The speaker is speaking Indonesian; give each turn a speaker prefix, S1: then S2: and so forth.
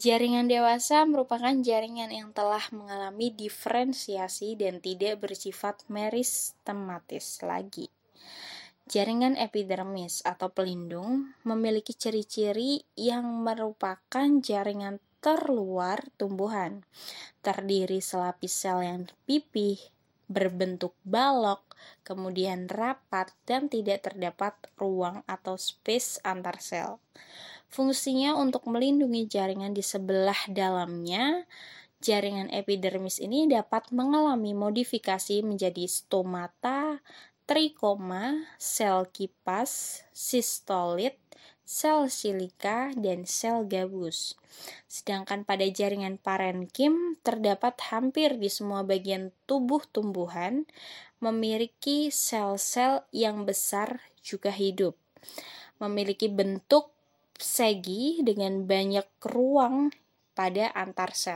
S1: Jaringan dewasa merupakan jaringan yang telah mengalami diferensiasi dan tidak bersifat meristematis lagi. Jaringan epidermis atau pelindung memiliki ciri-ciri yang merupakan jaringan terluar tumbuhan, terdiri selapis sel yang pipih, berbentuk balok, kemudian rapat, dan tidak terdapat ruang atau space antar sel. Fungsinya untuk melindungi jaringan di sebelah dalamnya. Jaringan epidermis ini dapat mengalami modifikasi menjadi stomata, trikoma, sel kipas, sistolit, sel silika, dan sel gabus. Sedangkan pada jaringan parenkim terdapat hampir di semua bagian tubuh tumbuhan memiliki sel-sel yang besar juga hidup. Memiliki bentuk segi dengan banyak ruang pada antar sel.